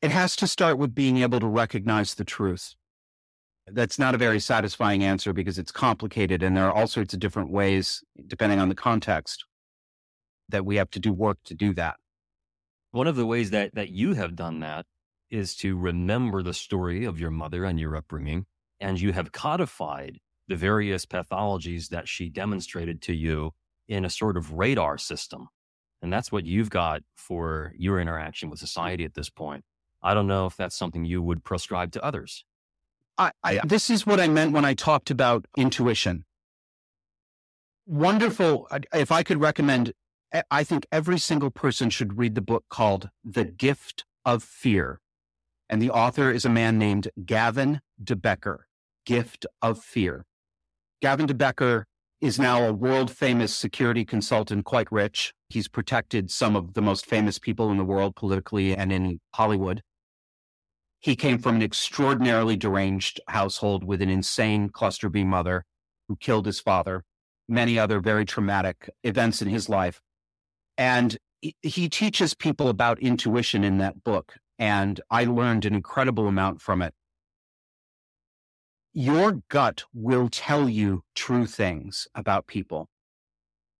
It has to start with being able to recognize the truth. That's not a very satisfying answer because it's complicated and there are all sorts of different ways, depending on the context, that we have to do work to do that. One of the ways that, that you have done that is to remember the story of your mother and your upbringing, and you have codified the various pathologies that she demonstrated to you in a sort of radar system. And that's what you've got for your interaction with society at this point. I don't know if that's something you would prescribe to others. I, I, this is what I meant when I talked about intuition. Wonderful. If I could recommend, I think every single person should read the book called The Gift of Fear. And the author is a man named Gavin de Becker, Gift of Fear. Gavin de Becker is now a world famous security consultant, quite rich. He's protected some of the most famous people in the world politically and in Hollywood. He came from an extraordinarily deranged household with an insane cluster B mother who killed his father, many other very traumatic events in his life. And he teaches people about intuition in that book. And I learned an incredible amount from it. Your gut will tell you true things about people.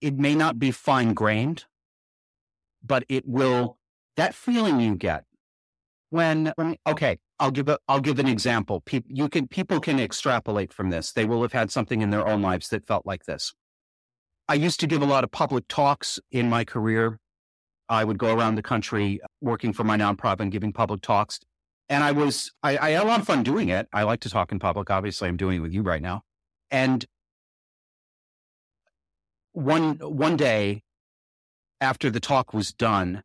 It may not be fine grained, but it will, that feeling you get when, okay, I'll give a, I'll give an example. People, you can, people can extrapolate from this. They will have had something in their own lives that felt like this. I used to give a lot of public talks in my career. I would go around the country working for my nonprofit and giving public talks. And I was, I, I had a lot of fun doing it. I like to talk in public. Obviously, I'm doing it with you right now. And one, one day after the talk was done,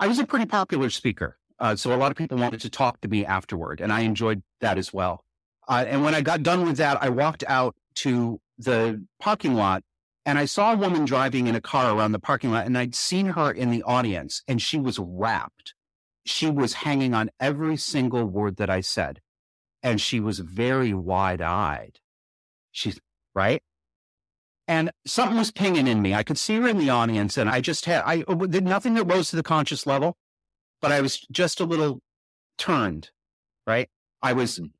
I was a pretty popular speaker. Uh, so a lot of people wanted to talk to me afterward, and I enjoyed that as well. Uh, and when I got done with that, I walked out to the parking lot and I saw a woman driving in a car around the parking lot, and I'd seen her in the audience, and she was rapt. She was hanging on every single word that I said, and she was very wide eyed. She's right. And something was pinging in me. I could see her in the audience, and I just had I did nothing that rose to the conscious level but I was just a little turned, right? I was mm.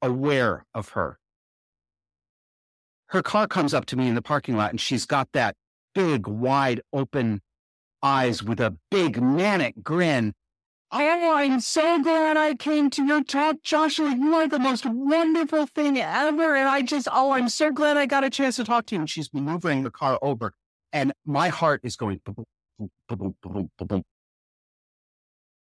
aware of her. Her car comes up to me in the parking lot and she's got that big, wide open eyes with a big manic grin. I'm so glad I came to your talk, Joshua. You are the most wonderful thing ever. And I just, oh, I'm so glad I got a chance to talk to you. And she's moving the car over. And my heart is going,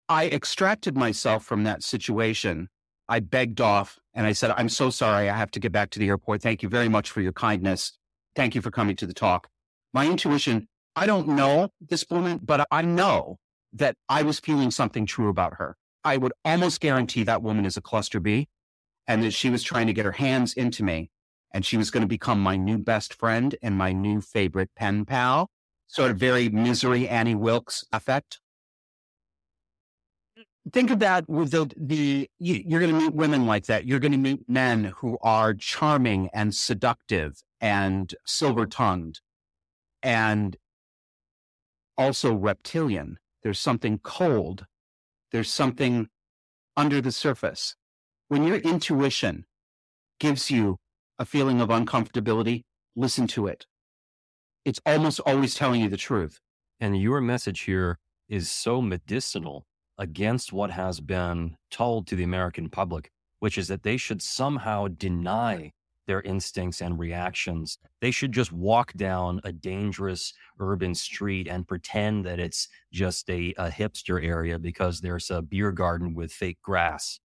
I extracted myself from that situation. I begged off and I said, I'm so sorry. I have to get back to the airport. Thank you very much for your kindness. Thank you for coming to the talk. My intuition, I don't know this woman, but I know that I was feeling something true about her. I would almost guarantee that woman is a cluster B and that she was trying to get her hands into me and she was going to become my new best friend and my new favorite pen pal. Sort of very misery Annie Wilkes effect. Think of that with the, the you're going to meet women like that. You're going to meet men who are charming and seductive and silver tongued and also reptilian there's something cold. There's something under the surface. When your intuition gives you a feeling of uncomfortability, listen to it. It's almost always telling you the truth. And your message here is so medicinal against what has been told to the American public, which is that they should somehow deny their instincts and reactions. They should just walk down a dangerous urban street and pretend that it's just a, a hipster area because there's a beer garden with fake grass.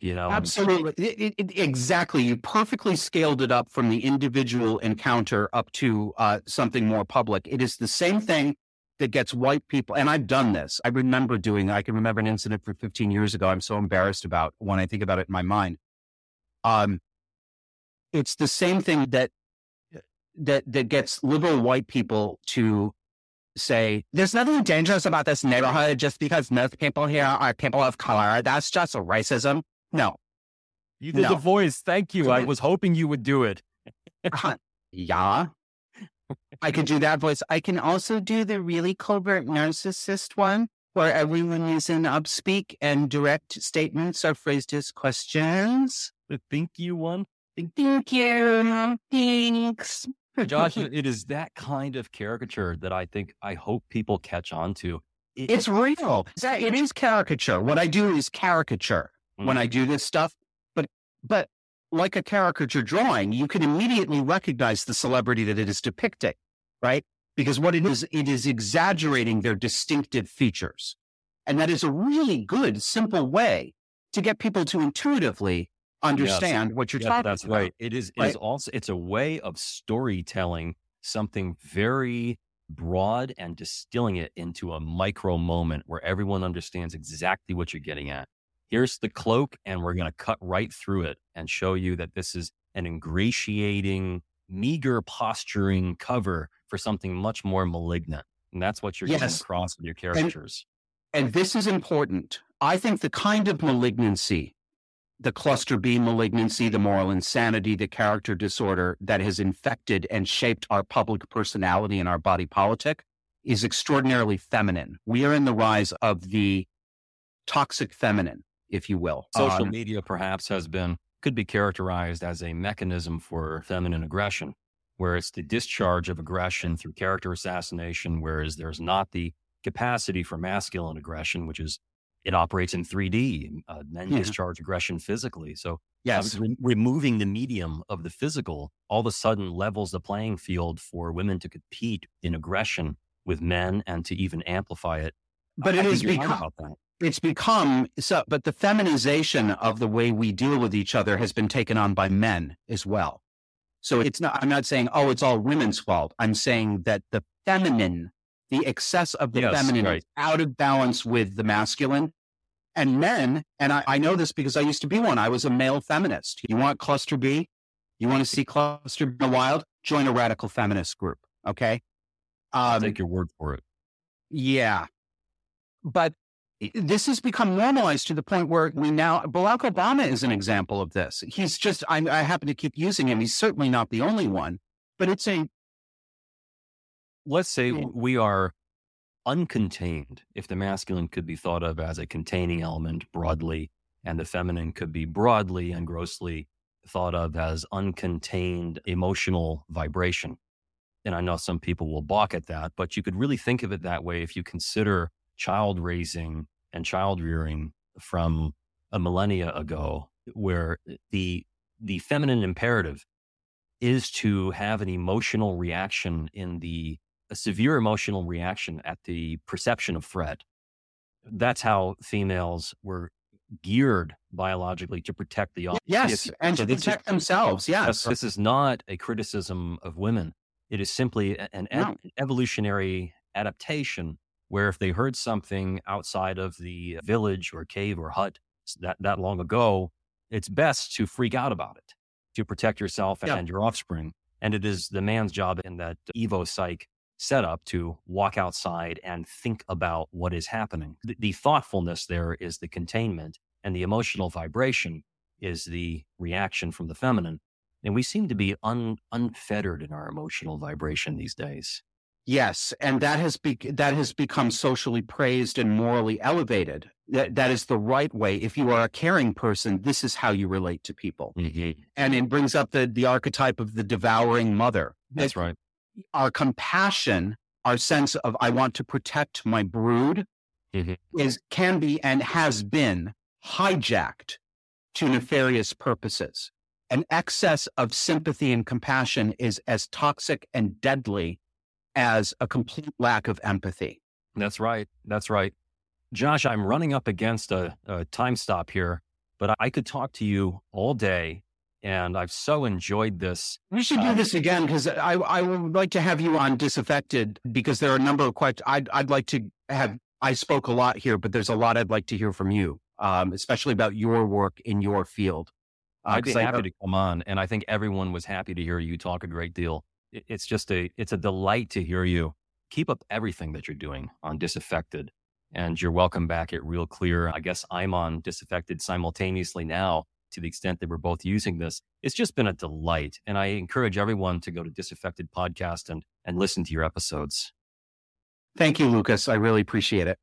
You know, absolutely, it, it, exactly. You perfectly scaled it up from the individual encounter up to uh, something more public. It is the same thing that gets white people. And I've done this. I remember doing. I can remember an incident from 15 years ago. I'm so embarrassed about when I think about it in my mind. Um, it's the same thing that that that gets liberal white people to say there's nothing dangerous about this neighborhood just because most people here are people of color. That's just racism. No. You did no. the voice. Thank you. I was hoping you would do it. uh, yeah. I could do that voice. I can also do the really covert narcissist one where everyone is in upspeak and direct statements are phrased as questions. The thank you one? Thank you. Thanks. Josh, it is that kind of caricature that I think I hope people catch on to. It, it's real. It is caricature. What I do is caricature mm-hmm. when I mm-hmm. do this stuff. But but like a caricature drawing, you can immediately recognize the celebrity that it is depicting, right? Because what it is, it is exaggerating their distinctive features. And that is a really good, simple way to get people to intuitively understand yes. what you're yes, talking that's about. right. It is, right? it is also, it's a way of storytelling something very broad and distilling it into a micro moment where everyone understands exactly what you're getting at. Here's the cloak, and we're going to cut right through it and show you that this is an ingratiating, meager posturing cover for something much more malignant. And that's what you're yes. getting across with your characters. And, and this is important. I think the kind of malignancy the cluster B malignancy, the moral insanity, the character disorder that has infected and shaped our public personality and our body politic is extraordinarily feminine. We are in the rise of the toxic feminine, if you will. Social um, media perhaps has been, could be characterized as a mechanism for feminine aggression, where it's the discharge of aggression through character assassination, whereas there's not the capacity for masculine aggression, which is it operates in 3D. Uh, men yeah. discharge aggression physically. So, yes, re- removing the medium of the physical all of a sudden levels the playing field for women to compete in aggression with men and to even amplify it. But I, it is become it's become so. But the feminization of the way we deal with each other has been taken on by men as well. So it's not. I'm not saying oh, it's all women's fault. I'm saying that the feminine the excess of the yes, feminine right. out of balance with the masculine. And men, and I, I, know this because I used to be one, I was a male feminist. You want cluster B? You want to see cluster B in the wild? Join a radical feminist group. Okay. Um, take your word for it. Yeah. But this has become normalized to the point where we now, Barack Obama is an example of this. He's just, I, I happen to keep using him. He's certainly not the only one, but it's a let's say we are uncontained, if the masculine could be thought of as a containing element broadly, and the feminine could be broadly and grossly thought of as uncontained emotional vibration. And I know some people will balk at that, but you could really think of it that way if you consider child raising and child rearing from a millennia ago, where the the feminine imperative is to have an emotional reaction in the a severe emotional reaction at the perception of threat. That's how females were geared biologically to protect the offspring. yes and so to protect is, themselves yes this is not a criticism of women it is simply an, no. evolutionary adaptation where if they heard something outside of the village or cave or hut that, that long ago, it's best to freak out about it to protect yourself yeah. and your offspring. And it is the man's job in that Evo psych setup to walk outside and think about what is happening. The, the thoughtfulness there is the containment, and the emotional vibration is the reaction from the feminine. And we seem to be un, unfettered in our emotional vibration these days. Yes, and that has be, that has become socially praised and morally elevated. That that is the right way. If you are a caring person, this is how you relate to people. Mm-hmm. And it brings up the the archetype of the devouring mother. That's right. Our compassion, our sense of I want to protect my brood, mm-hmm. is can be and has been hijacked to nefarious purposes. An excess of sympathy and compassion is as toxic and deadly as a complete lack of empathy. That's right. That's right. Josh, I'm running up against a, a time stop here, but I could talk to you all day and I've so enjoyed this. We should do uh, this again because I, I would like to have you on disaffected because there are a number of questions I'd, I'd like to have. I spoke a lot here, but there's a lot I'd like to hear from you, um, especially about your work in your field. Uh, I'd be happy I, to come on, and I think everyone was happy to hear you talk a great deal it's just a it's a delight to hear you. Keep up everything that you're doing on Disaffected, and you're welcome back at Real Clear. I guess I'm on Disaffected simultaneously now. To the extent that we're both using this, it's just been a delight, and I encourage everyone to go to Disaffected Podcast and and listen to your episodes. Thank you, Lucas. I really appreciate it.